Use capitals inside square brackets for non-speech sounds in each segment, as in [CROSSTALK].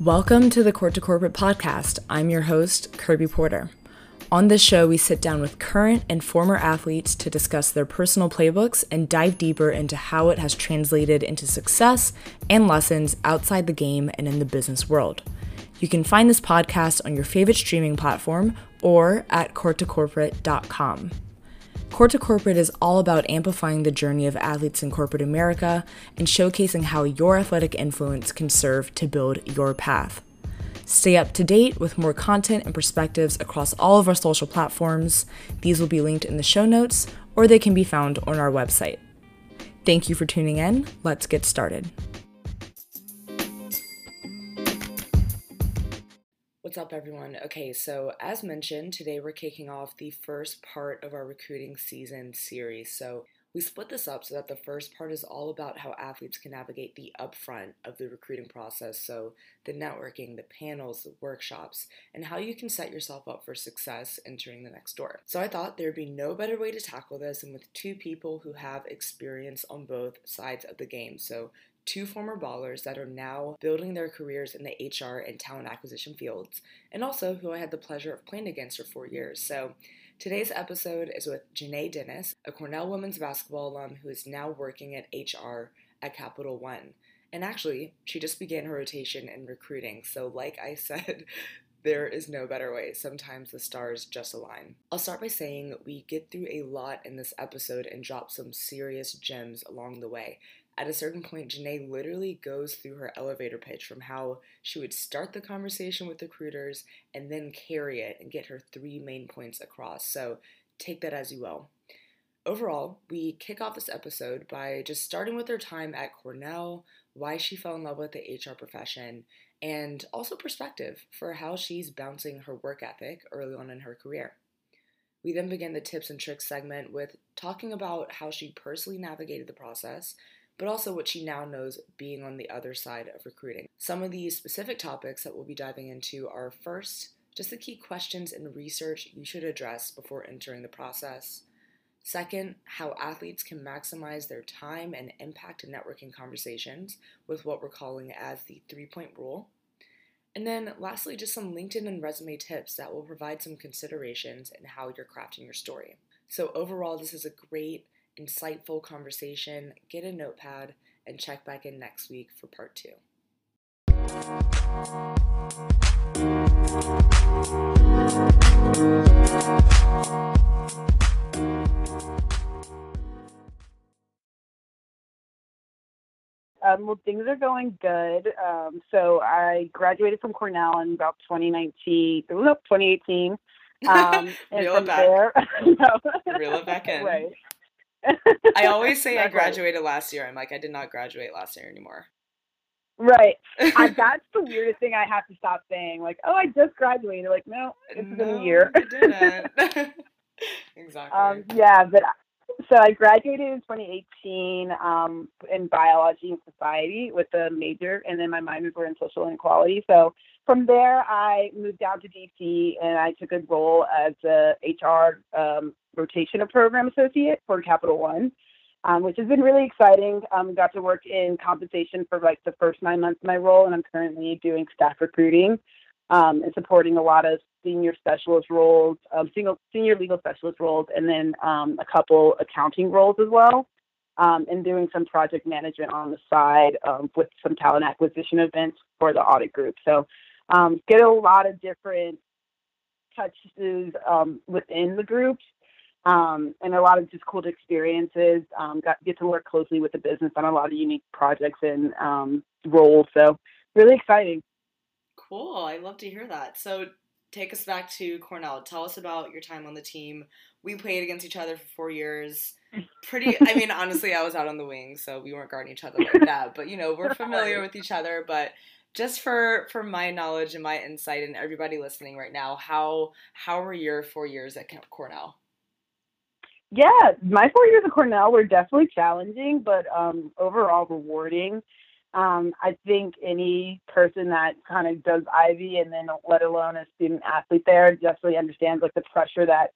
Welcome to the Court to Corporate podcast. I'm your host, Kirby Porter. On this show, we sit down with current and former athletes to discuss their personal playbooks and dive deeper into how it has translated into success and lessons outside the game and in the business world. You can find this podcast on your favorite streaming platform or at courttocorporate.com. Court to Corporate is all about amplifying the journey of athletes in corporate America and showcasing how your athletic influence can serve to build your path. Stay up to date with more content and perspectives across all of our social platforms. These will be linked in the show notes or they can be found on our website. Thank you for tuning in. Let's get started. What's up, everyone? Okay, so as mentioned, today we're kicking off the first part of our recruiting season series. So we split this up so that the first part is all about how athletes can navigate the upfront of the recruiting process. So the networking, the panels, the workshops, and how you can set yourself up for success entering the next door. So I thought there'd be no better way to tackle this than with two people who have experience on both sides of the game. So two former ballers that are now building their careers in the HR and talent acquisition fields, and also who I had the pleasure of playing against for four years. So today's episode is with Janae Dennis, a Cornell women's basketball alum who is now working at HR at Capital One. And actually, she just began her rotation in recruiting. So, like I [LAUGHS] said, there is no better way. Sometimes the stars just align. I'll start by saying we get through a lot in this episode and drop some serious gems along the way. At a certain point, Janae literally goes through her elevator pitch from how she would start the conversation with recruiters and then carry it and get her three main points across. So take that as you will. Overall, we kick off this episode by just starting with her time at Cornell, why she fell in love with the HR profession, and also perspective for how she's bouncing her work ethic early on in her career. We then begin the tips and tricks segment with talking about how she personally navigated the process, but also what she now knows being on the other side of recruiting. Some of these specific topics that we'll be diving into are first, just the key questions and research you should address before entering the process. Second, how athletes can maximize their time and impact in networking conversations with what we're calling as the three point rule. And then lastly, just some LinkedIn and resume tips that will provide some considerations in how you're crafting your story. So, overall, this is a great insightful conversation, get a notepad, and check back in next week for part two. Um, well, things are going good. Um, so I graduated from Cornell in about 2019, nope, 2018. [LAUGHS] Um, and Reel from back. there, [LAUGHS] no. Reel it back in. Right. I always [LAUGHS] say I graduated last year. I'm like, I did not graduate last year anymore. Right. I, [LAUGHS] that's the weirdest thing I have to stop saying. Like, oh, I just graduated. Like, no, it's been a year. [LAUGHS] exactly. Um, yeah, but so I graduated in 2018 um, in biology and society with a major, and then my minors were in social inequality. So from there, I moved down to DC and I took a role as a HR um, rotation of program associate for Capital One. Um, which has been really exciting. Um, got to work in compensation for like the first nine months of my role, and I'm currently doing staff recruiting um, and supporting a lot of senior specialist roles, um, single, senior legal specialist roles, and then um, a couple accounting roles as well, um, and doing some project management on the side with some talent acquisition events for the audit group. So get a lot of different touches within the groups. Um, and a lot of just cool experiences. Um, got get to work closely with the business on a lot of unique projects and um, roles. So really exciting. cool. I love to hear that. So take us back to Cornell. Tell us about your time on the team. We played against each other for four years. Pretty, I mean, [LAUGHS] honestly, I was out on the wing, so we weren't guarding each other like that. But you know, we're familiar with each other. But just for for my knowledge and my insight, and everybody listening right now, how how were your four years at Cornell? Yeah, my four years at Cornell were definitely challenging, but um, overall rewarding. Um, I think any person that kind of does Ivy and then let alone a student athlete there definitely understands like the pressure that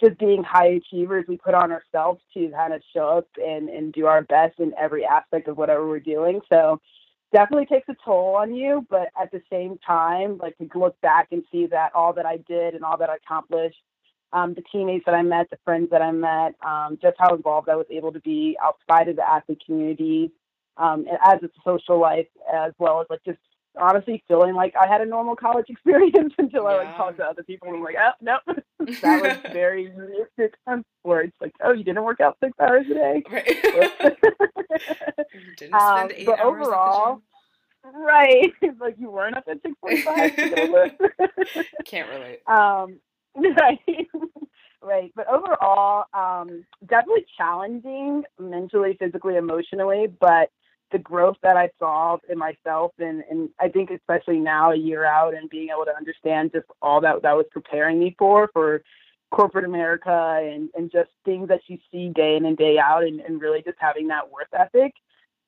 just being high achievers we put on ourselves to kind of show up and, and do our best in every aspect of whatever we're doing. So definitely takes a toll on you. But at the same time, like to look back and see that all that I did and all that I accomplished, um, the teammates that I met, the friends that I met, um, just how involved I was able to be outside of the athlete community, um, as a social life, as well as like just honestly feeling like I had a normal college [LAUGHS] experience until yeah. I like talked to other people and I'm like, oh no, [LAUGHS] that was [LAUGHS] very realistic where it's like, oh, you didn't work out six hours a day. Right. didn't um, spend eight but hours overall, right, like you weren't up at six forty-five. Can't relate. Um, right. [LAUGHS] right. But overall, um, definitely challenging mentally, physically, emotionally, but the growth that I saw in myself and, and I think especially now a year out and being able to understand just all that that was preparing me for for corporate America and, and just things that you see day in and day out and, and really just having that worth ethic.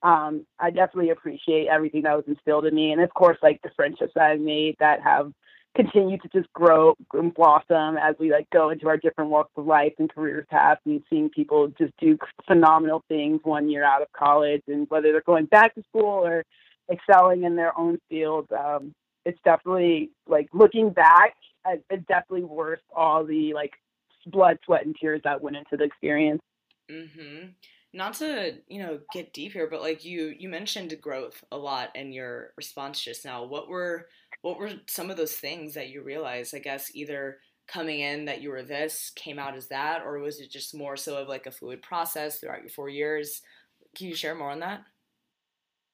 Um, I definitely appreciate everything that was instilled in me and of course like the friendships that I've made that have continue to just grow and blossom as we like go into our different walks of life and career paths and seeing people just do phenomenal things one year out of college. And whether they're going back to school or excelling in their own field um, it's definitely like looking back it's definitely worth all the like blood sweat and tears that went into the experience. Mhm not to you know get deep here but like you you mentioned growth a lot in your response just now what were what were some of those things that you realized? I guess either coming in that you were this, came out as that, or was it just more so of like a fluid process throughout your four years? Can you share more on that?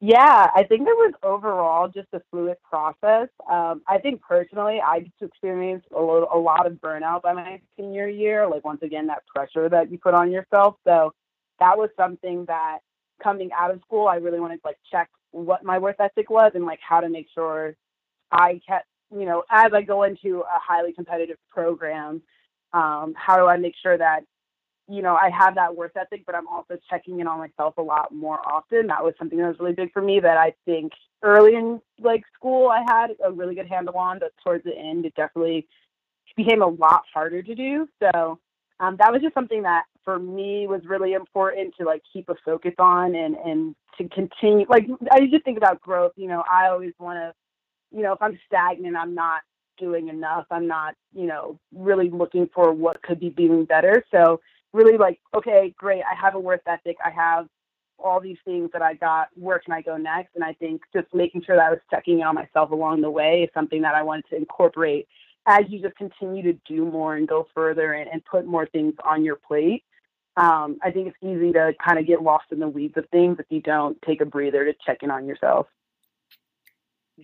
Yeah, I think it was overall just a fluid process. Um, I think personally, I just experienced a, little, a lot of burnout by my senior year. Like once again, that pressure that you put on yourself. So that was something that coming out of school, I really wanted to like check what my worth ethic was and like how to make sure I kept, you know, as I go into a highly competitive program, um, how do I make sure that, you know, I have that worth ethic, but I'm also checking in on myself a lot more often. That was something that was really big for me that I think early in like school I had a really good handle on, but towards the end it definitely became a lot harder to do. So um, that was just something that for me was really important to like keep a focus on and and to continue like I just think about growth. You know, I always want to you know, if I'm stagnant, I'm not doing enough. I'm not, you know, really looking for what could be doing better. So really like, okay, great, I have a worth ethic. I have all these things that I got. Where can I go next? And I think just making sure that I was checking in on myself along the way is something that I wanted to incorporate as you just continue to do more and go further and, and put more things on your plate. Um, I think it's easy to kind of get lost in the weeds of things if you don't take a breather to check in on yourself.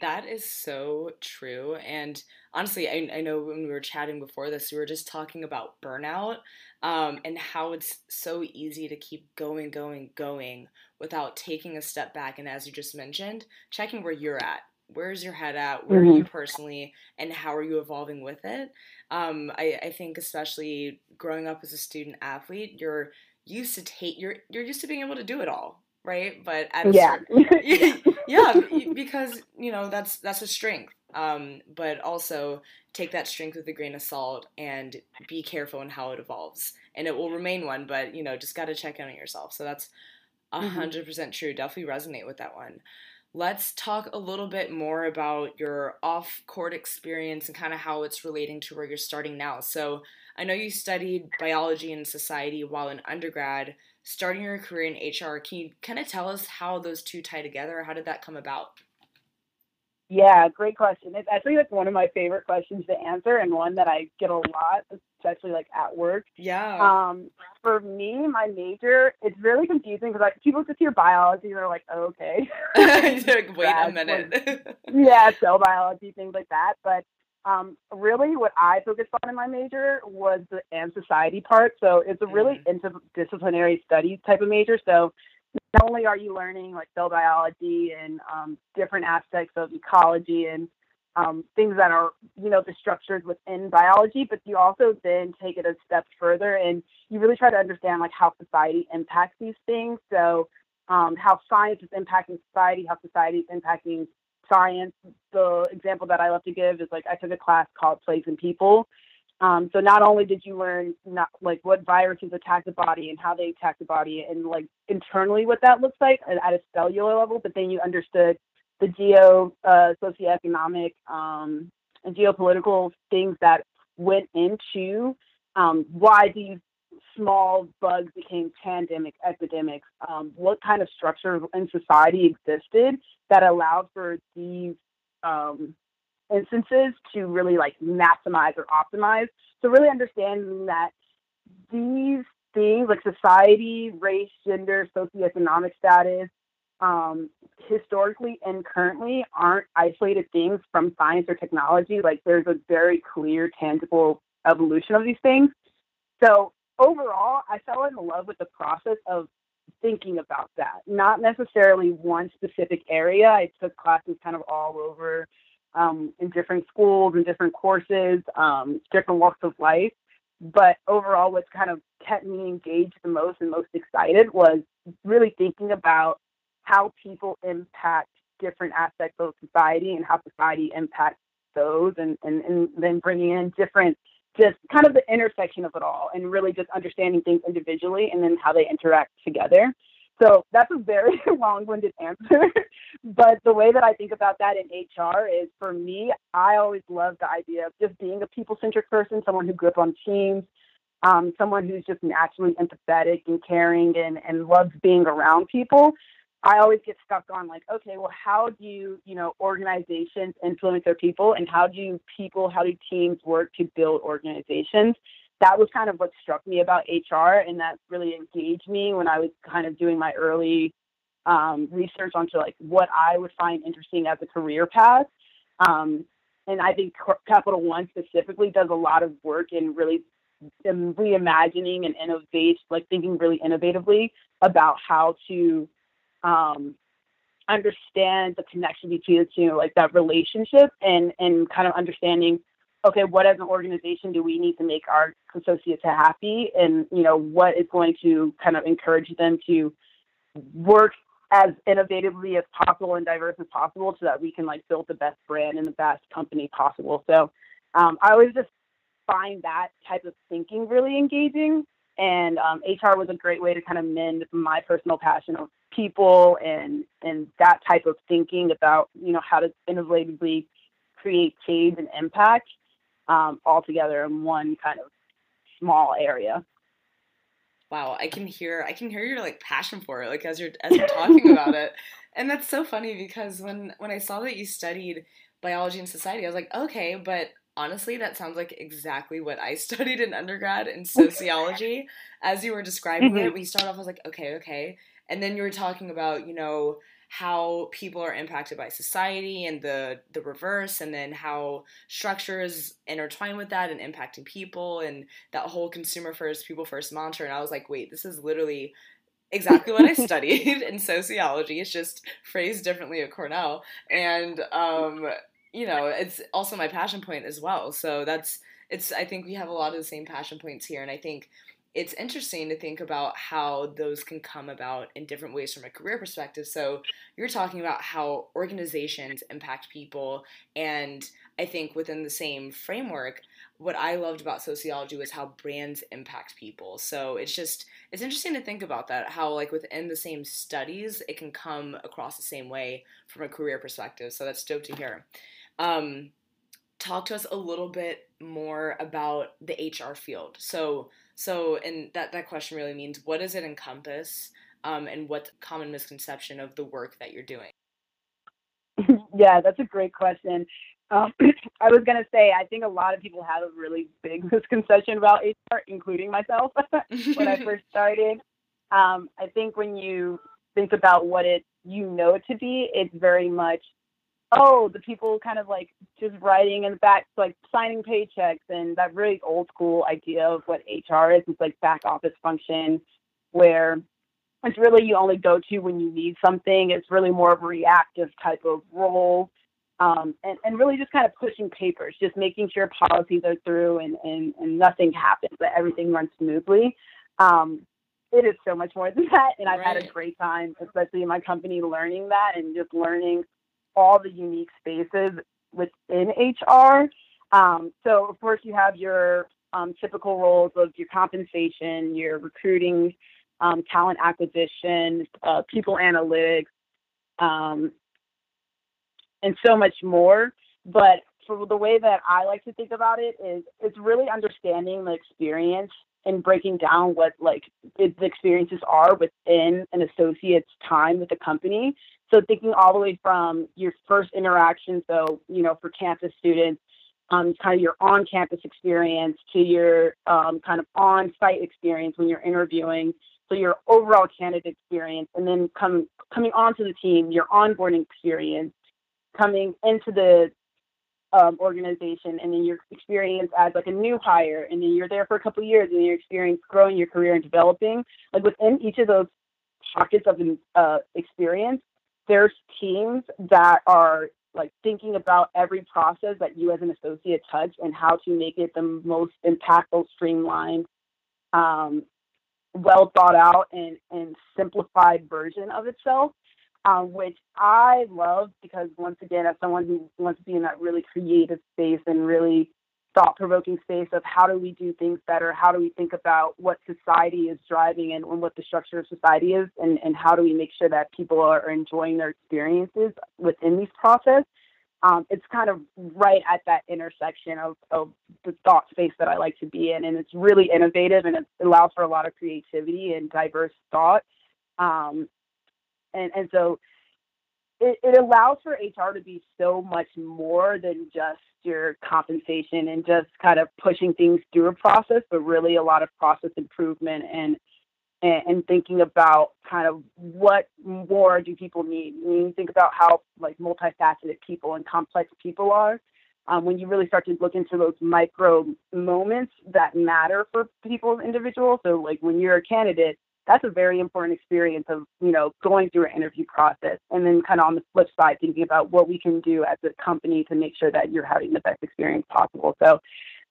That is so true. And honestly, I, I know when we were chatting before this, we were just talking about burnout um, and how it's so easy to keep going, going, going without taking a step back. And as you just mentioned, checking where you're at. Where's your head at? Where mm-hmm. are you personally? And how are you evolving with it? Um, I, I think, especially growing up as a student athlete, you're used to take you're you're used to being able to do it all right? But at yeah, certain, [LAUGHS] yeah, [LAUGHS] because you know that's that's a strength. Um, but also take that strength with a grain of salt and be careful in how it evolves, and it will remain one. But you know, just got to check in on yourself. So that's a mm-hmm. hundred percent true. Definitely resonate with that one. Let's talk a little bit more about your off court experience and kind of how it's relating to where you're starting now. So, I know you studied biology and society while in undergrad starting your career in HR. Can you kind of tell us how those two tie together? How did that come about? Yeah, great question. It's actually like one of my favorite questions to answer and one that I get a lot, especially like at work. Yeah. Um, for me, my major, it's really confusing because like people just hear biology and they're like, oh, okay. [LAUGHS] like, [LAUGHS] wait a minute. [LAUGHS] yeah, cell biology, things like that. But um, really what I focused on in my major was the and society part. So it's a really mm-hmm. interdisciplinary studies type of major. So not only are you learning like cell biology and um, different aspects of ecology and um, things that are, you know, the structures within biology, but you also then take it a step further and you really try to understand like how society impacts these things. So um, how science is impacting society, how society is impacting science, the example that I love to give is like I took a class called Plagues and People. Um, so not only did you learn not like what viruses attack the body and how they attack the body and like internally what that looks like at, at a cellular level, but then you understood the geo uh, socioeconomic um, and geopolitical things that went into um, why these small bugs became pandemic epidemics, um, what kind of structure in society existed that allowed for these um, instances to really like maximize or optimize. So really understanding that these things like society, race, gender, socioeconomic status, um, historically and currently aren't isolated things from science or technology. Like there's a very clear, tangible evolution of these things. So overall, I fell in love with the process of thinking about that, not necessarily one specific area. I took classes kind of all over um, in different schools and different courses, um, different walks of life. But overall, what's kind of kept me engaged the most and most excited was really thinking about how people impact different aspects of society and how society impacts those, and, and, and then bringing in different just kind of the intersection of it all and really just understanding things individually and then how they interact together. So that's a very [LAUGHS] long winded answer. [LAUGHS] but the way that I think about that in HR is for me, I always love the idea of just being a people centric person, someone who grew up on teams, um, someone who's just naturally empathetic and caring and, and loves being around people. I always get stuck on like, okay, well, how do you, you know, organizations influence their people, and how do people, how do teams work to build organizations? That was kind of what struck me about HR, and that really engaged me when I was kind of doing my early um, research onto like what I would find interesting as a career path. Um, and I think Capital One specifically does a lot of work in really in reimagining and innovate, like thinking really innovatively about how to um, understand the connection between the two, like that relationship, and and kind of understanding, okay, what as an organization do we need to make our associates happy, and you know what is going to kind of encourage them to work as innovatively as possible and diverse as possible, so that we can like build the best brand and the best company possible. So um, I always just find that type of thinking really engaging and um, HR was a great way to kind of mend my personal passion of people and and that type of thinking about you know how to innovatively create change and impact um, all together in one kind of small area. Wow, I can hear I can hear your like passion for it, like as you're as you're talking about it, [LAUGHS] and that's so funny because when when I saw that you studied biology and society, I was like, okay, but honestly, that sounds like exactly what I [LAUGHS] studied in undergrad in [LAUGHS] sociology. As you were describing mm-hmm. it, we start off, I was like, okay, okay. And then you were talking about, you know, how people are impacted by society and the the reverse and then how structures intertwine with that and impacting people and that whole consumer first people first mantra. And I was like wait this is literally exactly what I [LAUGHS] studied in sociology. It's just phrased differently at Cornell. And um you know, it's also my passion point as well. So that's it's I think we have a lot of the same passion points here. And I think it's interesting to think about how those can come about in different ways from a career perspective. So, you're talking about how organizations impact people, and I think within the same framework, what I loved about sociology was how brands impact people. So, it's just it's interesting to think about that how like within the same studies, it can come across the same way from a career perspective. So, that's dope to hear. Um, talk to us a little bit more about the HR field. So, so, and that that question really means what does it encompass, um, and what common misconception of the work that you're doing? [LAUGHS] yeah, that's a great question. Um, [CLEARS THROAT] I was gonna say I think a lot of people have a really big [LAUGHS] misconception about HR, including myself [LAUGHS] when I first started. Um, I think when you think about what it you know it to be, it's very much oh, the people kind of like just writing in the back, like signing paychecks, and that really old school idea of what HR is. It's like back office function where it's really you only go to when you need something. It's really more of a reactive type of role. Um, and, and really just kind of pushing papers, just making sure policies are through and, and, and nothing happens, that everything runs smoothly. Um, it is so much more than [LAUGHS] that. And I've right. had a great time, especially in my company, learning that and just learning all the unique spaces within HR. Um, so, of course, you have your um, typical roles of your compensation, your recruiting, um, talent acquisition, uh, people analytics, um, and so much more. But for the way that I like to think about it is it's really understanding the experience and breaking down what like the experiences are within an associate's time with the company. So thinking all the way from your first interaction, so you know for campus students, um, kind of your on-campus experience to your um, kind of on-site experience when you're interviewing, so your overall candidate experience, and then come coming onto the team, your onboarding experience, coming into the um, organization and then your experience as like a new hire and then you're there for a couple years and your experience growing your career and developing like within each of those pockets of uh, experience there's teams that are like thinking about every process that you as an associate touch and how to make it the most impactful streamlined um, well thought out and, and simplified version of itself um, which I love because once again, as someone who wants to be in that really creative space and really thought provoking space of how do we do things better, how do we think about what society is driving and, and what the structure of society is, and, and how do we make sure that people are enjoying their experiences within these process. Um, it's kind of right at that intersection of, of the thought space that I like to be in. And it's really innovative and it allows for a lot of creativity and diverse thought. Um, and and so it, it allows for HR to be so much more than just your compensation and just kind of pushing things through a process, but really a lot of process improvement and and, and thinking about kind of what more do people need. When you think about how like multifaceted people and complex people are, um, when you really start to look into those micro moments that matter for people individuals. So like when you're a candidate, that's a very important experience of you know going through an interview process and then kind of on the flip side thinking about what we can do as a company to make sure that you're having the best experience possible. So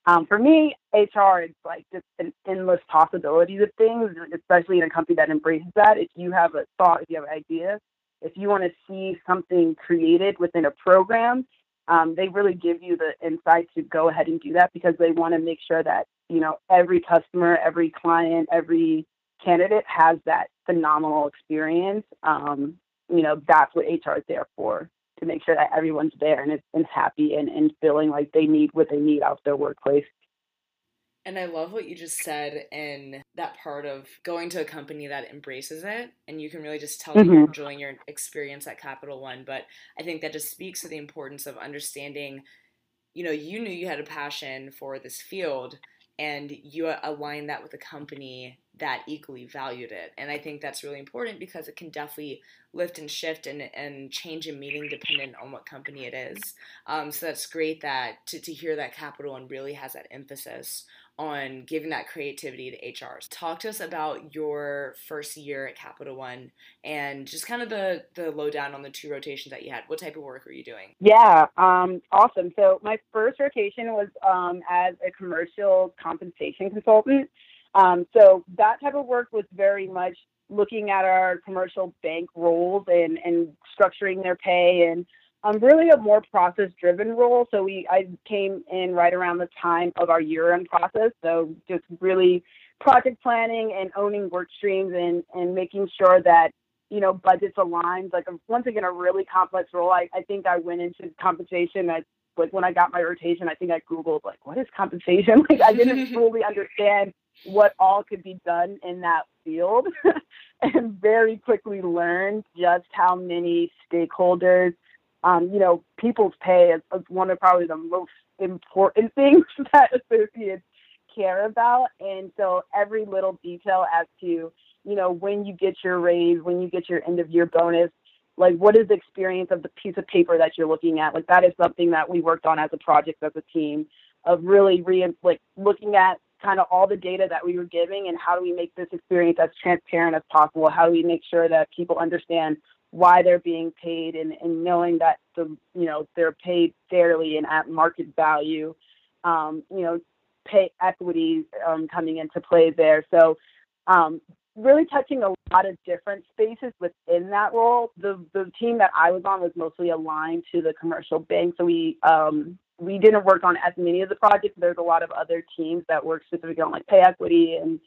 um, for me hr is like just an endless possibilities of things especially in a company that embraces that. If you have a thought if you have an idea if you want to see something created within a program um, they really give you the insight to go ahead and do that because they want to make sure that you know every customer every client every candidate has that phenomenal experience, um, you know, that's what HR is there for to make sure that everyone's there and is, and happy and, and feeling like they need what they need out of their workplace. And I love what you just said in that part of going to a company that embraces it. And you can really just tell mm-hmm. you're enjoying your experience at Capital One. But I think that just speaks to the importance of understanding, you know, you knew you had a passion for this field and you align that with a company that equally valued it. And I think that's really important because it can definitely lift and shift and, and change a meeting dependent on what company it is. Um, so that's great that to, to hear that Capital One really has that emphasis on giving that creativity to HRs. Talk to us about your first year at Capital One and just kind of the the lowdown on the two rotations that you had. What type of work were you doing? Yeah, um, awesome. So my first rotation was um, as a commercial compensation consultant. Um, so that type of work was very much looking at our commercial bank roles and, and structuring their pay and um, really a more process driven role. So we I came in right around the time of our year end process. So just really project planning and owning work streams and, and making sure that you know budgets aligned. Like once again, a really complex role. I, I think I went into compensation. I like when I got my rotation, I think I googled like what is compensation. [LAUGHS] Like I didn't [LAUGHS] fully understand what all could be done in that field, [LAUGHS] and very quickly learned just how many stakeholders um, you know, people's pay is, is one of probably the most important [LAUGHS] things that associates care about. And so every little detail as to, you know, when you get your raise, when you get your end of year bonus, like what is the experience of the piece of paper that you're looking at? Like that is something that we worked on as a project as a team of really re like looking at kind of all the data that we were giving and how do we make this experience as transparent as possible? How do we make sure that people understand why they're being paid and, and knowing that the you know they're paid fairly and at market value um, you know pay equity um, coming into play there. So um, really touching a lot of different spaces within that role. The the team that i was on was mostly aligned to the commercial bank. So we um, we didn't work on as many of the projects there's a lot of other teams that work specifically on like pay equity and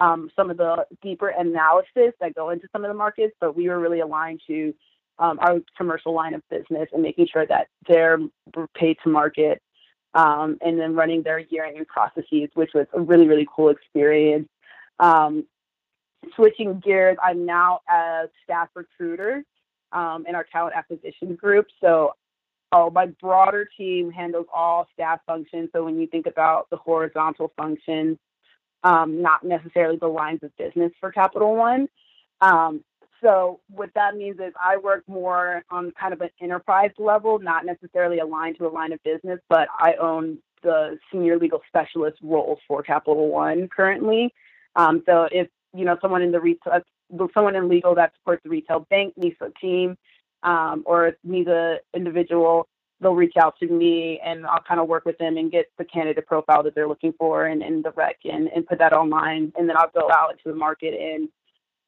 um, some of the deeper analysis that go into some of the markets, but we were really aligned to um, our commercial line of business and making sure that they're paid to market um, and then running their year-end processes, which was a really, really cool experience. Um, switching gears, I'm now a staff recruiter um, in our talent acquisition group. So oh, my broader team handles all staff functions. So when you think about the horizontal functions, um, not necessarily the lines of business for Capital One. Um, so what that means is I work more on kind of an enterprise level, not necessarily aligned to a line of business, but I own the senior legal specialist role for Capital One currently. Um, so if you know someone in the retail, someone in legal that supports the retail bank needs a team, um, or needs an individual, they'll reach out to me and I'll kind of work with them and get the candidate profile that they're looking for and, and the rec and, and put that online. And then I'll go out into the market and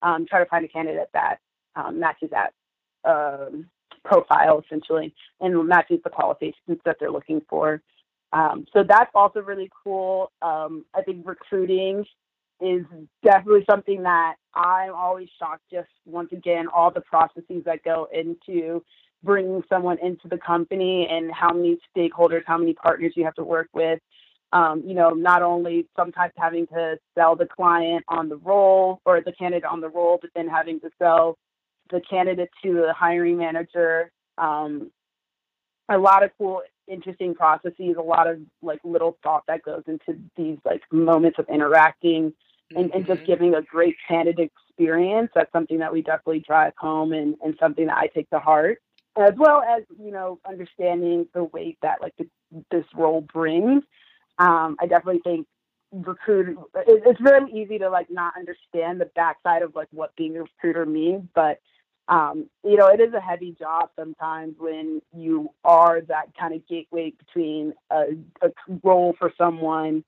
um, try to find a candidate that um, matches that um, profile essentially and matches the qualifications that they're looking for. Um, so that's also really cool. Um, I think recruiting is definitely something that I'm always shocked just once again all the processes that go into bringing someone into the company and how many stakeholders, how many partners you have to work with. Um, you know, not only sometimes having to sell the client on the role or the candidate on the role, but then having to sell the candidate to the hiring manager. Um, a lot of cool, interesting processes, a lot of like little thought that goes into these like moments of interacting and, and just mm-hmm. giving a great candidate experience. That's something that we definitely drive home and, and something that I take to heart as well as you know understanding the weight that like the, this role brings. Um, I definitely think recruiter it, it's very easy to like not understand the backside of like what being a recruiter means, but um, you know it is a heavy job sometimes when you are that kind of gateway between a, a role for someone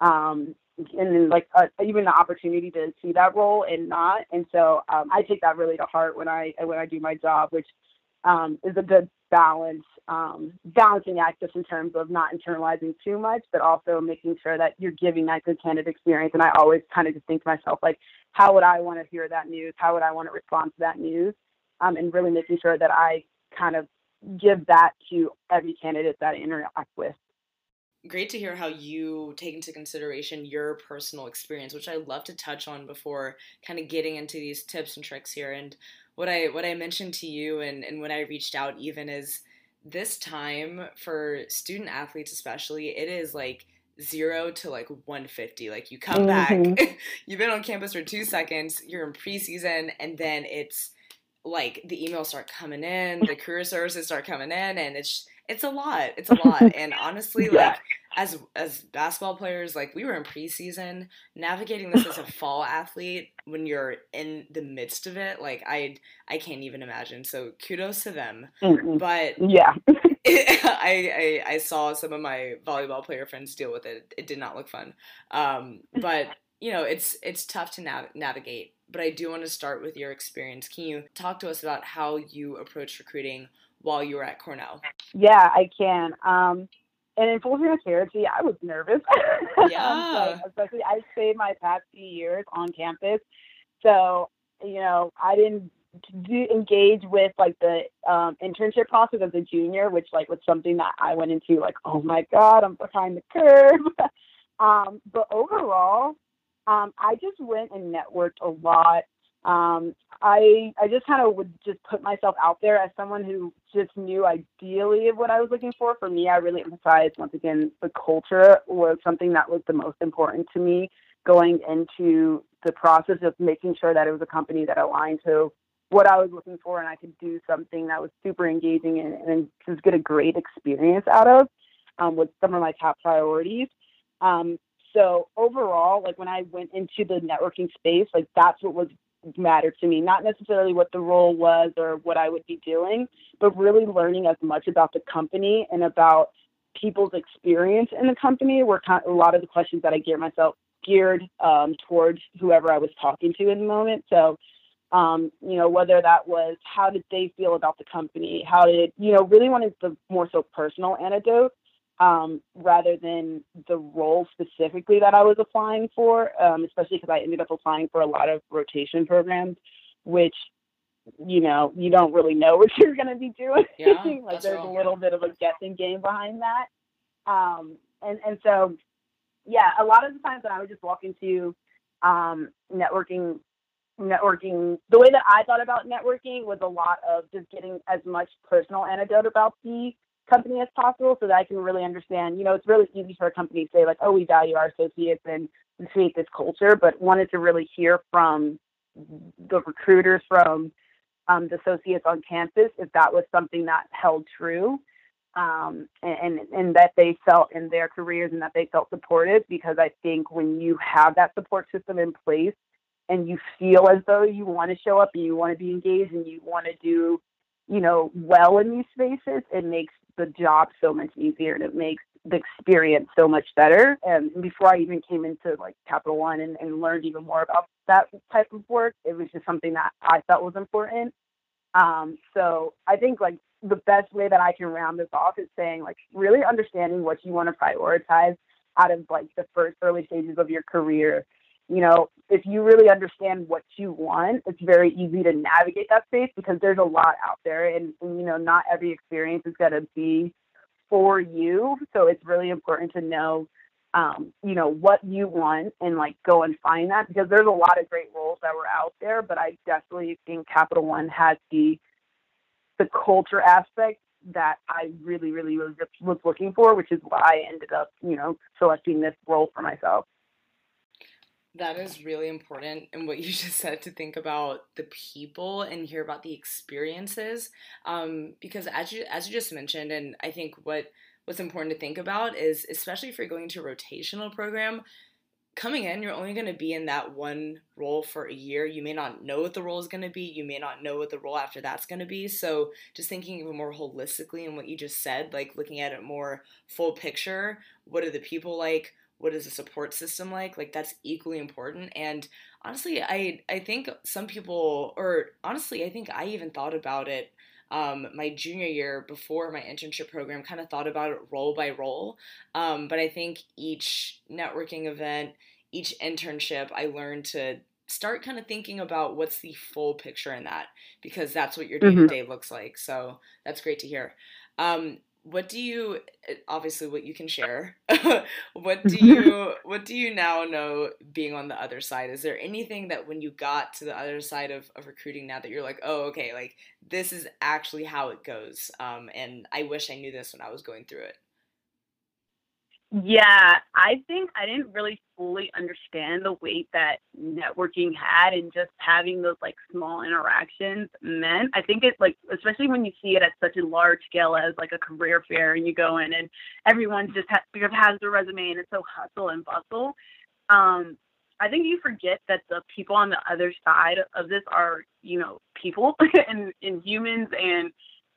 um, and like uh, even the opportunity to see that role and not and so um, i take that really to heart when i when i do my job which um, is a good balance, um, balancing act just in terms of not internalizing too much, but also making sure that you're giving that good candidate experience. And I always kind of just think to myself, like, how would I want to hear that news? How would I want to respond to that news? Um, and really making sure that I kind of give that to every candidate that I interact with. Great to hear how you take into consideration your personal experience, which I love to touch on before kind of getting into these tips and tricks here. And what I what I mentioned to you and, and when I reached out even is this time for student athletes especially, it is like zero to like 150. Like you come mm-hmm. back, [LAUGHS] you've been on campus for two seconds, you're in preseason, and then it's like the emails start coming in, the career services start coming in, and it's it's a lot. It's a lot. And honestly, [LAUGHS] yeah. like as as basketball players, like we were in preseason, navigating this as a [LAUGHS] fall athlete when you're in the midst of it, like I I can't even imagine. So kudos to them. Mm-hmm. But yeah. it, [LAUGHS] I, I I saw some of my volleyball player friends deal with it. It did not look fun. Um, but you know, it's it's tough to nav- navigate. But I do want to start with your experience. Can you talk to us about how you approach recruiting while you were at Cornell? Yeah, I can. Um, and in full transparency, I was nervous. [LAUGHS] Yeah. especially I stayed my past few years on campus, so you know I didn't do engage with like the um, internship process as a junior, which like was something that I went into like, oh my god, I'm behind the curve. [LAUGHS] um, but overall, um, I just went and networked a lot um, I I just kind of would just put myself out there as someone who just knew ideally what I was looking for. For me, I really emphasized once again the culture was something that was the most important to me going into the process of making sure that it was a company that aligned to what I was looking for and I could do something that was super engaging and, and just get a great experience out of um, was some of my top priorities. Um, so overall, like when I went into the networking space, like that's what was mattered to me, not necessarily what the role was or what I would be doing, but really learning as much about the company and about people's experience in the company were kind of, a lot of the questions that I geared myself geared um, towards whoever I was talking to in the moment. So, um, you know, whether that was how did they feel about the company, how did you know, really wanted the more so personal anecdote um, rather than the role specifically that I was applying for, um, especially because I ended up applying for a lot of rotation programs, which you know, you don't really know [LAUGHS] what you're going to be doing. Yeah, [LAUGHS] like there's a little bit of a guessing game behind that. Um, and, and so, yeah, a lot of the times when I would just walk into um, networking, networking, the way that I thought about networking was a lot of just getting as much personal anecdote about the company as possible so that I can really understand, you know, it's really easy for a company to say like, oh, we value our associates and create this culture, but wanted to really hear from the recruiters from um, the associates on campus if that was something that held true um, and, and that they felt in their careers and that they felt supported because I think when you have that support system in place and you feel as though you want to show up and you want to be engaged and you want to do you know well in these spaces it makes the job so much easier and it makes the experience so much better. And before I even came into like Capital One and, and learned even more about that type of work, it was just something that I felt was important. Um, so I think like the best way that I can round this off is saying like really understanding what you want to prioritize out of like the first early stages of your career. You know, if you really understand what you want, it's very easy to navigate that space because there's a lot out there and, and you know, not every experience is going to be for you. So it's really important to know, um, you know, what you want and like go and find that because there's a lot of great roles that were out there, but I definitely think Capital One has the the culture aspect that I really, really was, was looking for, which is why I ended up, you know, selecting this role for myself. That is really important and what you [LAUGHS] just said to think about the people and hear about the experiences. Um, because as you as you just mentioned, and I think what what's important to think about is especially if you're going to a rotational program, coming in, you're only going to be in that one role for a year. You may not know what the role is going to be. You may not know what the role after that's going to be. So, just thinking even more holistically in what you just said, like looking at it more full picture. What are the people like? What is the support system like? Like that's equally important. And honestly i i think some people or honestly i think i even thought about it um, my junior year before my internship program kind of thought about it role by role. Um, but i think each networking event each internship i learned to start kind of thinking about what's the full picture in that because that's what your day to day looks like. So that's great to hear. Um, what do you eh, obviously what you can share [LAUGHS] what do [LAUGHS] you what do you now know being on the other side? Is there anything that when you got to the other side of, of recruiting now that you're like oh okay like this is actually how it goes um, and i wish i knew this when i was going through it yeah, I think I didn't really fully understand the weight that networking had and just having those like small interactions meant. I think it like especially when you see it at such a large scale as like a career fair and you go in and everyone just ha- has their resume and it's so hustle and bustle. Um, I think you forget that the people on the other side of this are, you know, people [LAUGHS] and, and humans and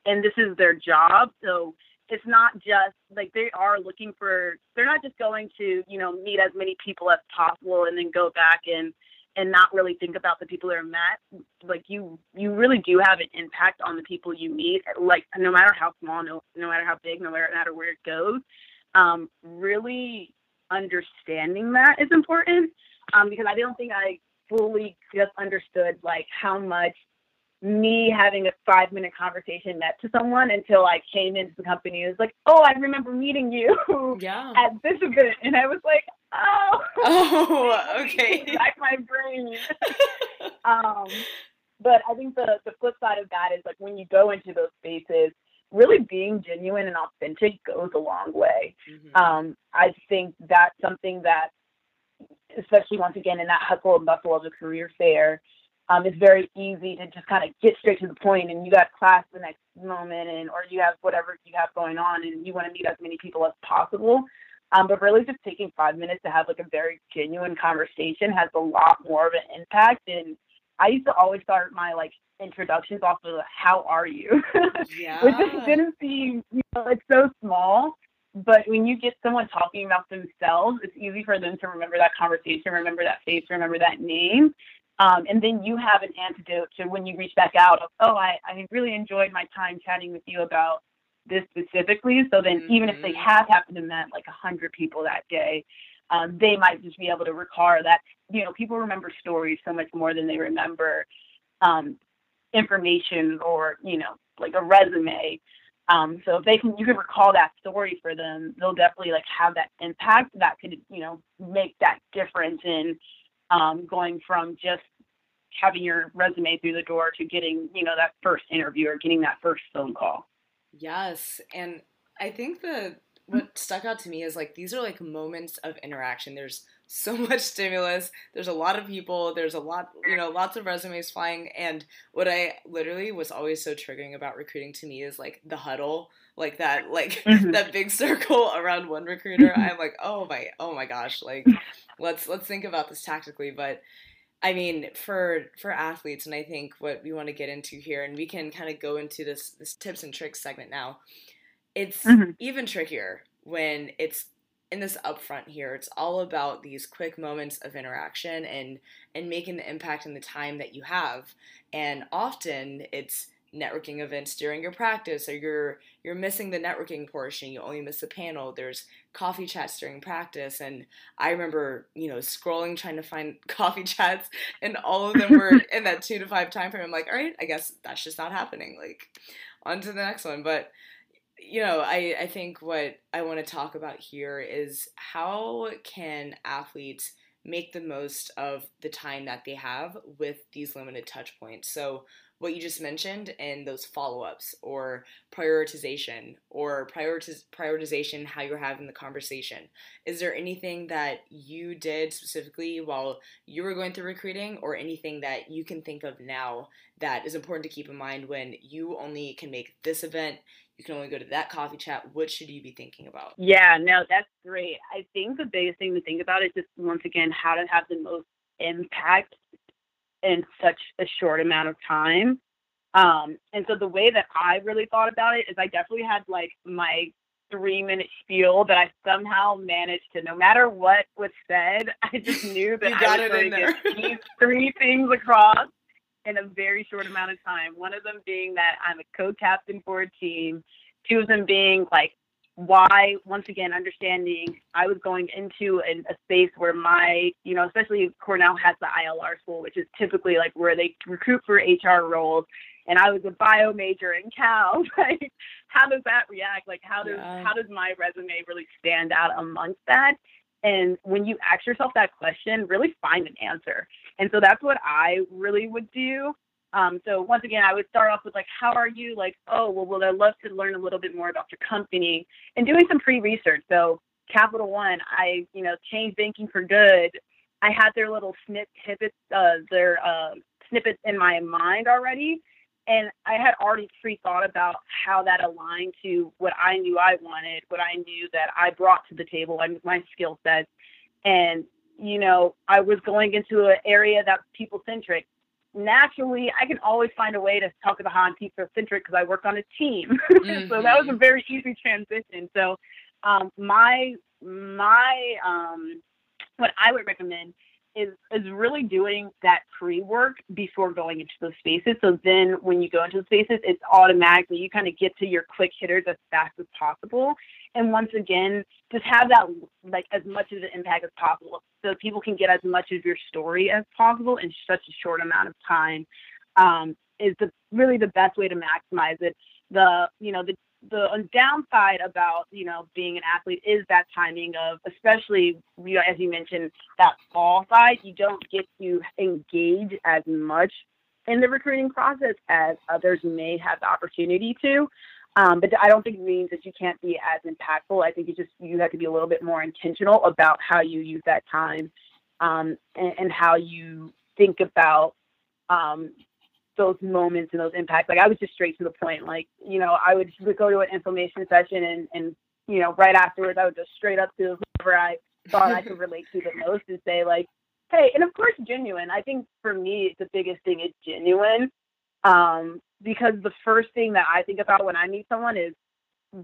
and this is their job. So it's not just like they are looking for they're not just going to you know meet as many people as possible and then go back and and not really think about the people they're met. Like you you really do have an impact on the people you meet. Like no matter how small no no matter how big no matter where it goes um really understanding that is important um because i don't think i fully just understood like how much me having a five minute conversation met to someone until I came into the company. It was like, oh, I remember meeting you [LAUGHS] yeah. at this event. And I was like, oh, oh [LAUGHS] okay. Back my brain. [LAUGHS] um, but I think the, the flip side of that is like when you go into those spaces, really being genuine and authentic goes a long way. Mm-hmm. Um, I think that's something that, especially once again in that hustle and bustle of a career fair, um, it's very easy to just kind of get straight to the point and you got class the next moment and or you have whatever you have going on and you want to meet as many people as possible um, but really just taking five minutes to have like a very genuine conversation has a lot more of an impact and i used to always start my like introductions off of how are you yeah. [LAUGHS] which just didn't seem you know it's so small but when you get someone talking about themselves, it's easy for them to remember that conversation, remember that face, remember that name. Um, and then you have an antidote to when you reach back out of, oh, I, I really enjoyed my time chatting with you about this specifically. So then mm-hmm. even if they mm-hmm. have happened to met like a hundred people that day, um, they might just be able to recall that, you know, people remember stories so much more than they remember um, information or you know like a resume. Um, so if they can, you can recall that story for them, they'll definitely like have that impact that could, you know, make that difference in um, going from just having your resume through the door to getting, you know, that first interview or getting that first phone call. Yes, and I think the what stuck out to me is like these are like moments of interaction. There's so [LAUGHS] much stimulus. There's a lot of people. There's a lot, you know, lots of resumes flying. And what I literally was always so triggering about recruiting to me is like the huddle, like that, like [LAUGHS] mm-hmm. that big [LAUGHS] circle around one recruiter. I'm like, oh my, oh my gosh, like let's let's think about this tactically. But I mean, for for athletes, and I think what we want to get into here, and we can kind of go into this this tips and tricks segment now. It's mm-hmm. even trickier when it's in this upfront here. It's all about these quick moments of interaction and and making the impact in the time that you have. And often it's networking events during your practice or you're you're missing the networking portion you only miss the panel there's coffee chats during practice. And i remember you know scrolling trying to find [LAUGHS] coffee chats and all of them were in that two to five time frame. I'm like all right i guess that's just not happening. Like on to the next one. But you know i i think what i want to talk about here is how can athletes make the most of the time that they have with these limited touch points? So what you just mentioned and those follow-ups or prioritization or prioritiz- prioritization how you're having the conversation. Is there anything that you did specifically while you were going through recruiting or anything that you can think of now that is important to keep in mind when you only can make this event you can only go to that coffee chat what should you be thinking about? Yeah no that's great. I think the biggest thing to think about is just once again how to have the most impact in such a short amount of time. Um, and so the way that I really thought about it is I definitely had like my three minute spiel that I somehow managed to, no matter what was said, [LAUGHS] I just [LAUGHS] knew that I was going to get these three things across in a very short amount of time. One of them being that I'm a co-captain for a team. Two of them being like why once again understanding i was going into a, a, space where my you know especially cornell has the ilr school which is typically like where they recruit for hr roles and i was a bio major in cal. [LAUGHS] Like how does that react? Like how does yeah. how does my resume really stand out amongst that? And when you ask yourself that question really find an answer. And so that's what i really would do um, so once again, I would start off with like, how are you? Like, oh, well, well, I'd love to learn a little bit more about your company and doing some pre-research. So Capital One, I, you know, changed banking for good. I had their little snippets, uh, their uh, snippets in my mind already. And I had already pre-thought about how that aligned to what I knew I wanted, what I knew that I brought to the table, and my skill sets. And, you know, I was going into an area that's people centric naturally, I can always find a way to talk about how I'm people centric because I work on a team. Mm-hmm. [LAUGHS] so that was a mm-hmm. very easy transition. So um, my my um, what I would recommend is is really doing that pre work before going into those spaces. So then when you go into the spaces, it's automatically you kind of get to your quick hitters as fast as possible. And once again, just have that like as much of the impact as possible, so people can get as much of your story as possible in such a short amount of time. Um, is the really the best way to maximize it. The you know the the downside about you know being an athlete is that timing of especially you know, as you mentioned that fall side you don't get to engage as much in the recruiting process as others may have the opportunity to um, but I don't think it means that you can't be as impactful. I think you just you have to be a little bit more intentional about how you use that time um, and, and, how you think about um, those moments and those impacts. Like I was just straight to the point. Like you know, I would, go to an information session and and you know right afterwards I would just straight up to whoever I thought I could relate to the most and say like, hey, and of course genuine. I think for me the biggest thing is genuine. Um, because the first thing that I think about when I meet someone is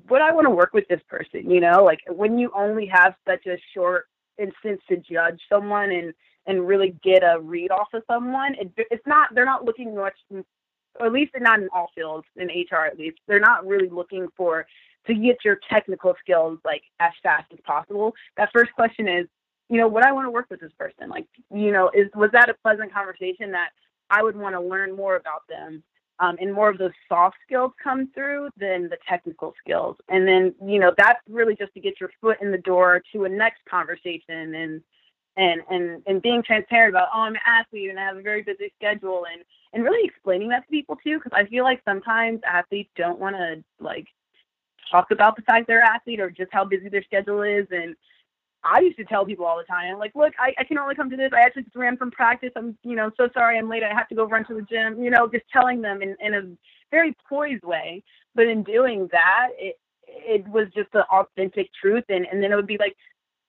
would I want to work with this person? You know, like when you only have such a short instance to judge someone and and really get a read off of someone, it, it's not they're not looking much, or at least not in all fields in HR. At least they're not really looking for to get your technical skills like as fast as possible. That first question is, you know, would I want to work with this person? Like, you know, is was that a pleasant conversation that I would want to learn more about them? um, and more of those soft skills come through than the technical skills. And then, you know, that's really just to get your foot in the door to a next conversation and and and and being transparent about, oh, I'm an athlete and I have a very busy schedule and and really explaining that to people too, because I feel like sometimes athletes don't want to like talk about the fact they're athlete or just how busy their schedule is and I used to tell people all the time, like, look, I, I can only come to this. I actually just ran from practice. I'm, you know, so sorry I'm late. I have to go run to the gym. You know, just telling them in, in a very poised way. But in doing that, it it was just the authentic truth. And and then it would be like,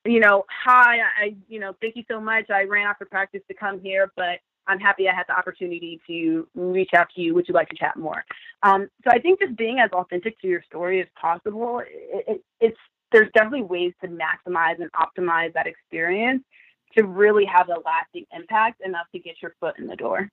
you know, hi, I, you know, thank you so much. I ran after practice to come here, but I'm happy I had the opportunity to reach out to you. Would you like to chat more? Um, so I think just being as authentic to your story as possible, it, it, it's there's definitely ways to maximize and optimize that experience to really have a lasting impact enough to get your foot in the door.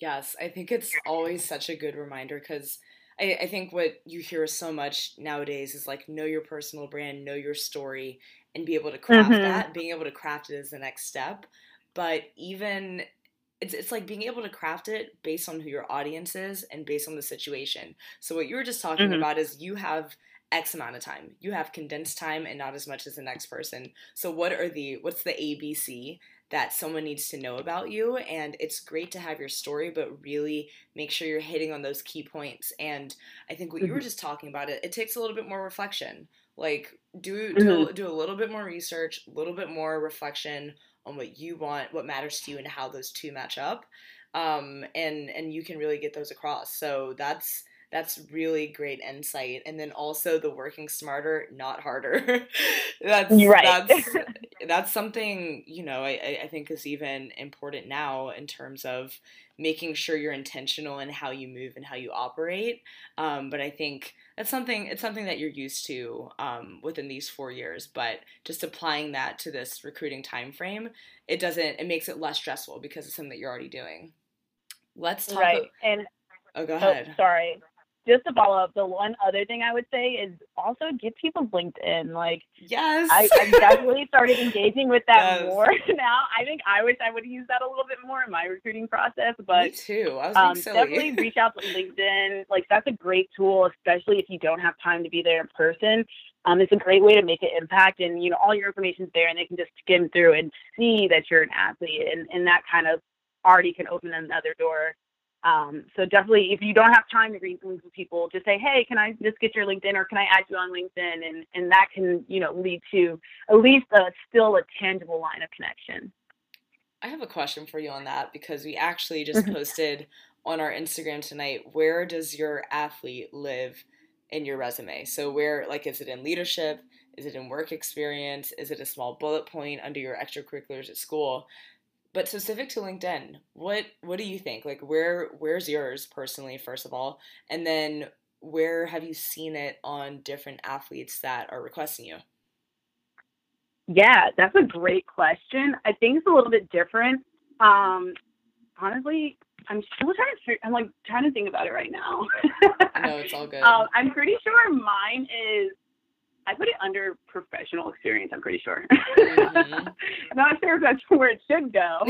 Yes, I think it's always such a good reminder because I, I, think what you hear so much nowadays is like know your personal brand, know your story, and be able to craft mm-hmm. that. Being able to craft it is the next step. But even it's it's like being able to craft it based on who your audience is and based on the situation. So what you were just talking mm-hmm. about is you have X amount of time. You have condensed time and not as much as the next person. So what are the what's the ABC that someone needs to know about you? And it's great to have your story, but really make sure you're hitting on those key points. And I think what mm-hmm. you were mm-hmm. just talking about it, it takes a little bit more reflection. Like do do, mm-hmm. do a little bit more research, a little bit more reflection on what you want, what matters to you, and how those two match up. Um, and and you can really get those across. So that's that's really great insight and then also the working smarter not harder [LAUGHS] that's right that's [LAUGHS] that's something you know I, I think is even important now in terms of making sure you're intentional in how you move and how you operate. Um, but i think that's something it's something that you're used to um, within these four years but just applying that to this recruiting time frame it doesn't it makes it less stressful because it's something that you're already doing. Let's talk right about, and oh go ahead. oh, sorry just to follow up, the one other thing I would say is also get people LinkedIn. Like, yes, I, I definitely started engaging with that yes. more [LAUGHS] now. I think I wish I would used that a little bit more in my recruiting process. But Me too. I was um, definitely reach out to LinkedIn. Like, that's a great tool, especially if you don't have time to be there in person. Um, it's a great way to make an impact, and you know all your information's there, and they can just skim through and see that you're an athlete, and and that kind of already can open another door um, so definitely, if you don't have time to read things with people, just say, "Hey, can I just get your LinkedIn, or can I add you on LinkedIn?" And and that can you know lead to at least a still a tangible line of connection. I have a question for you on that because we actually just posted on our Instagram tonight. Where does your athlete live in your resume? So where like is it in leadership? Is it in work experience? Is it a small bullet point under your extracurriculars at school? But specific to LinkedIn, what what do you think? Like where where's yours personally first of all? And then where have you seen it on different athletes that are requesting you? Yeah, that's a great question. I think it's a little bit different. Um, honestly, I'm still trying to. I'm like trying to think about it right now. no, it's all [LAUGHS] good. Um, I'm pretty sure mine is I put it under professional experience. I'm pretty sure. Mm-hmm. [LAUGHS] I'm not sure if that's where it should go,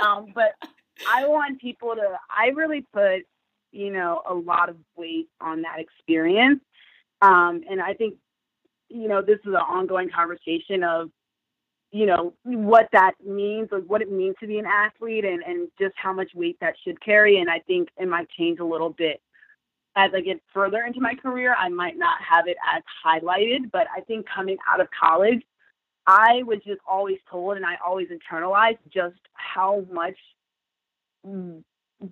[LAUGHS] um, but I want people to. I really put, you know, a lot of weight on that experience, um, and I think, you know, this is an ongoing conversation of, you know, what that means, like what it means to be an athlete, and and just how much weight that should carry. And I think it might change a little bit as I get further into my career, I might not have it as highlighted, but I think coming out of college, I was just always told and I always internalized just how much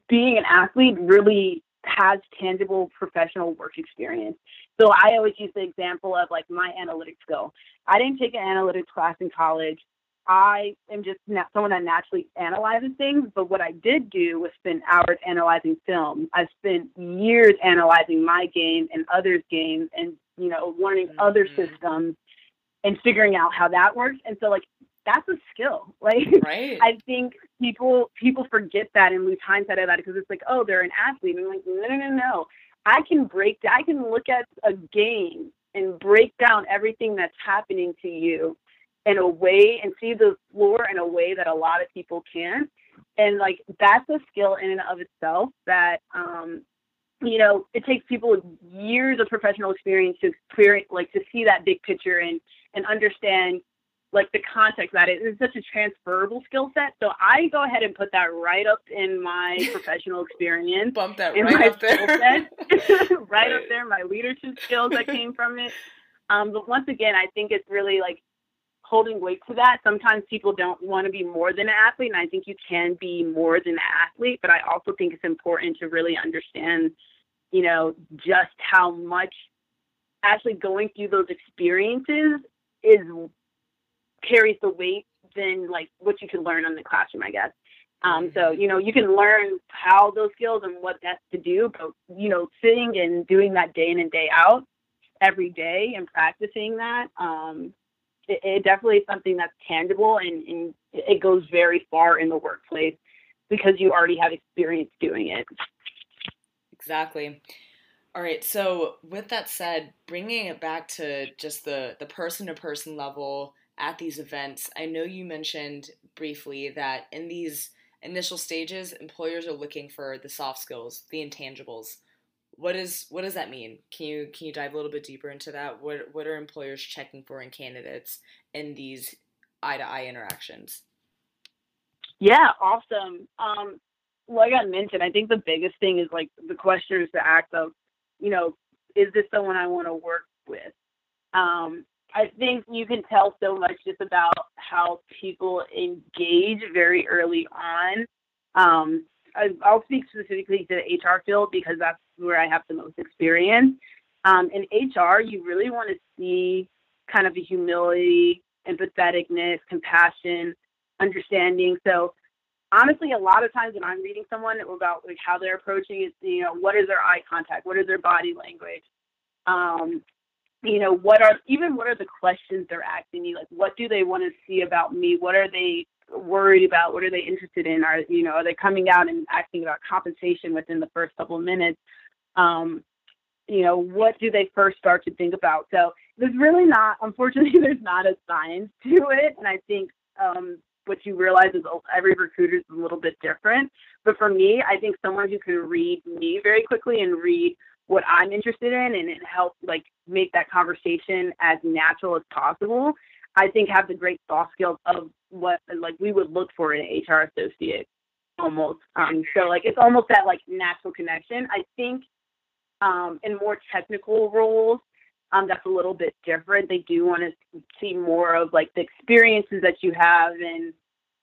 being an athlete really has tangible professional work experience. So I always use the example of like my analytics skill. I didn't take an analytics class in college. I am just not someone that naturally analyzes things, but what I did do was spend hours analyzing film. I spent years analyzing my game and others' games and, you know, learning mm-hmm. other systems and figuring out how that works. And so like that's a skill. [LAUGHS] Like right. I think people people forget that and lose hindsight of that because it's like, oh, they're an athlete. And I'm like, no, no, no, no. I can break I can look at a game and break down everything that's happening to you in a way and see the floor in a way that a lot of people can't. And like that's a skill in and of itself that um, you know, it takes people years of professional experience to experience, like to see that big picture and and understand like the context that it is such a transferable skill set. So I go ahead and put that right up in my [LAUGHS] professional experience. Bump that [LAUGHS] [LAUGHS] right up there. right, right up there, my leadership skills that came from it. Um, but once again, I think it's really like holding weight to that. Sometimes people don't want to be more than an athlete, and I think you can be more than an athlete. But I also think it's important to really understand, you know, just how much actually going through those experiences is carries the weight than like what you can learn in the classroom, I guess. Um, so you know you can learn how those skills and what that's to do, but you know sitting and doing that day in and day out every day and practicing that, um, it, it definitely is something that's tangible and, and it goes very far in the workplace because you already have experience doing it. Exactly. All right. So with that said, bringing it back to just the the person to person level at these events, I know you mentioned briefly that in these initial stages, employers are looking for the soft skills, the intangibles. What is what does that mean? Can you can you dive a little bit deeper into that? What what are employers checking for in candidates in these eye to eye interactions? Yeah, awesome. Um, like I mentioned, I think the biggest thing is like the question is the act of, you know, is this someone I want to work with? Um, I think you can tell so much just about how people engage very early on. Um, I, will speak specifically to the HR field because that's where I have the most experience. Um, in HR, you really want to see kind of a humility, empatheticness, compassion, understanding. So honestly, a lot of times when I'm reading someone about like how they're approaching it, you know, what is their eye contact? What is their body language? Um, you know, what are even what are the questions they're asking me? Like, what do they want to see about me? What are they worried about? What are they interested in? Are you know, are they coming out and asking about compensation within the first couple of minutes? Um, you know, what do they first start to think about? So there's really not, unfortunately, [LAUGHS] there's not a science to it, and I think um, what you realize is every recruiter is a little bit different. But for me, I think someone who can read me very quickly and read what I'm interested in and it helps like make that conversation as natural as possible. I think have the great soft skills of what like we would look for in an HR associate almost. Um, so like it's almost that like natural connection. I think um, in more technical roles, um, that's a little bit different. They do want to see more of like the experiences that you have and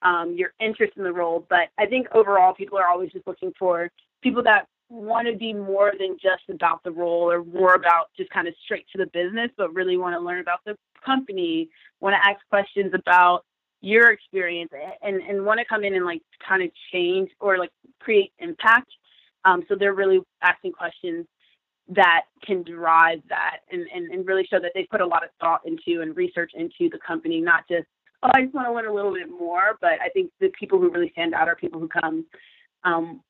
um, your interest in the role. But I think overall, people are always just looking for people that want to be more than just about the role or more about just kind of straight to the business, but really want to learn about the company, want to ask questions about your experience and, and want to come in and like kind of change or like create impact. Um, so they're really asking questions that can drive that and, and, and really show that they put a lot of thought into and research into the company, not just, oh, I just want to learn a little bit more. But I think the people who really stand out are people who come um,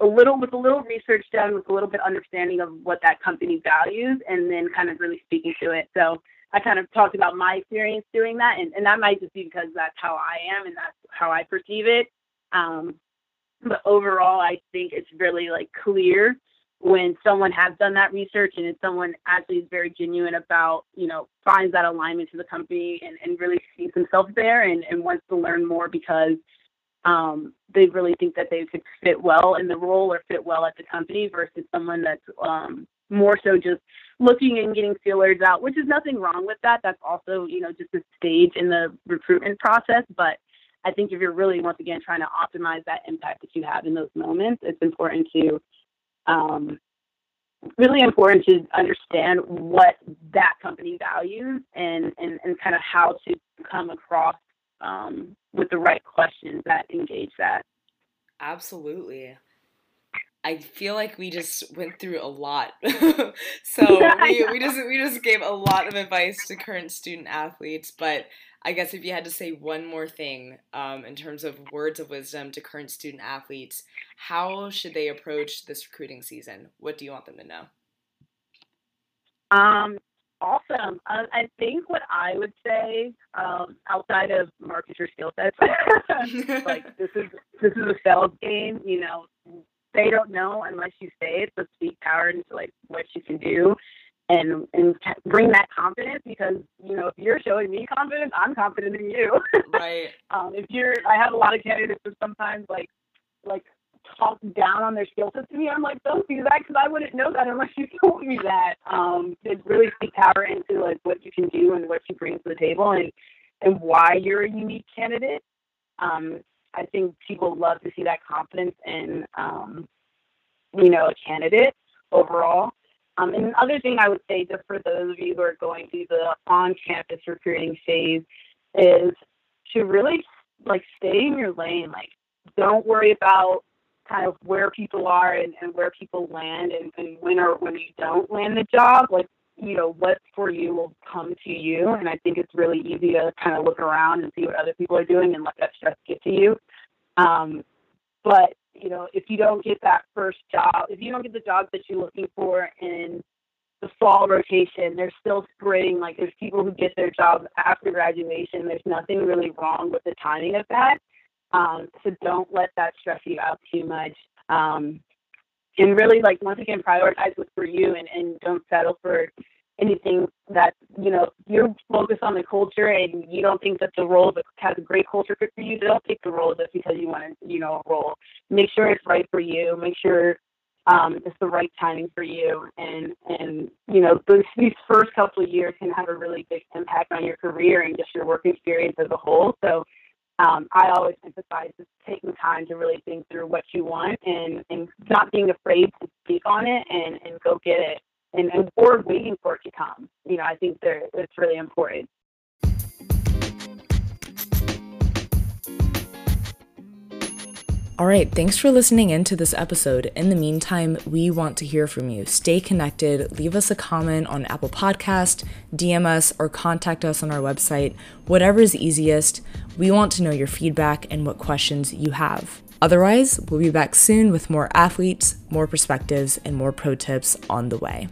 a little with a little research done with a little bit understanding of what that company values and then kind of really speaking to it so i kind of talked about my experience doing that and, and that might just be because that's how i am and that's how i perceive it um, but overall i think it's really like clear when someone has done that research and it's someone actually is very genuine about you know finds that alignment to the company and, and really sees themselves there and, and wants to learn more because um, they really think that they could fit well in the role or fit well at the company versus someone that's um, more so just looking and getting feelers out, which is nothing wrong with that. That's also, you know, just a stage in the recruitment process. But I think if you're really, once again, trying to optimize that impact that you have in those moments, it's important to um, really important to understand what that company values and, and, and kind of how to come across um, with the right questions that engage that. Absolutely. I feel like we just went through a lot. [LAUGHS] so [LAUGHS] we, we just we just gave a lot of advice to current student athletes, but I guess if you had to say one more thing um, in terms of words of wisdom to current student athletes, how should they approach this recruiting season? What do you want them to know? Um, Awesome. Um, I think what I would say, um, outside of market your skill sets, [LAUGHS] like this is this is a sales game. You know, they don't know unless you say it. So speak power into like what you can do, and and bring that confidence because you know if you're showing me confidence, I'm confident in you. [LAUGHS] Right. um, if you're, I have a lot of candidates who sometimes like like talk down on their skill set to me. I'm like, don't do that because I wouldn't know that unless you [LAUGHS] told me that. Um, to really speak power into like what you can do and what you bring to the table and and why you're a unique candidate. Um, I think people love to see that confidence in, um, you know, a candidate overall. Um, and another thing I would say, just for those of you who are going through the on-campus recruiting phase, is to really like stay in your lane. Like, don't worry about kind of where people are and, and where people land and, and when or when you don't land the job. Like, you know, what's for you will come to you. And I think it's really easy to kind of look around and see what other people are doing and let that stress get to you. Um, but, you know, if you don't get that first job, if you don't get the job that you're looking for in the fall rotation, there's still spring. Like there's people who get their jobs after graduation. There's nothing really wrong with the timing of that. Um, so don't let that stress you out too much. Um, and really like once again prioritize what's for you and, and don't settle for anything that you know you're focused on the culture and you don't think that the role has a great culture fit for you don't take the role just because you want to you know a role. Make sure it's right for you. Make sure um, it's the right timing for you. And and you know those, these first couple of years can have a really big impact on your career and just your work experience as a whole. So um, I always emphasize just taking time to really think through what you want and, and not being afraid to speak on it and, and go get it and, and or waiting for it to come. You know, I think that it's really important. All right, thanks for listening in to this episode. In the meantime, we want to hear from you. Stay connected, leave us a comment on Apple Podcast, DM us, or contact us on our website. Whatever is easiest. We want to know your feedback and what questions you have. Otherwise, we'll be back soon with more athletes, more perspectives, and more pro tips on the way.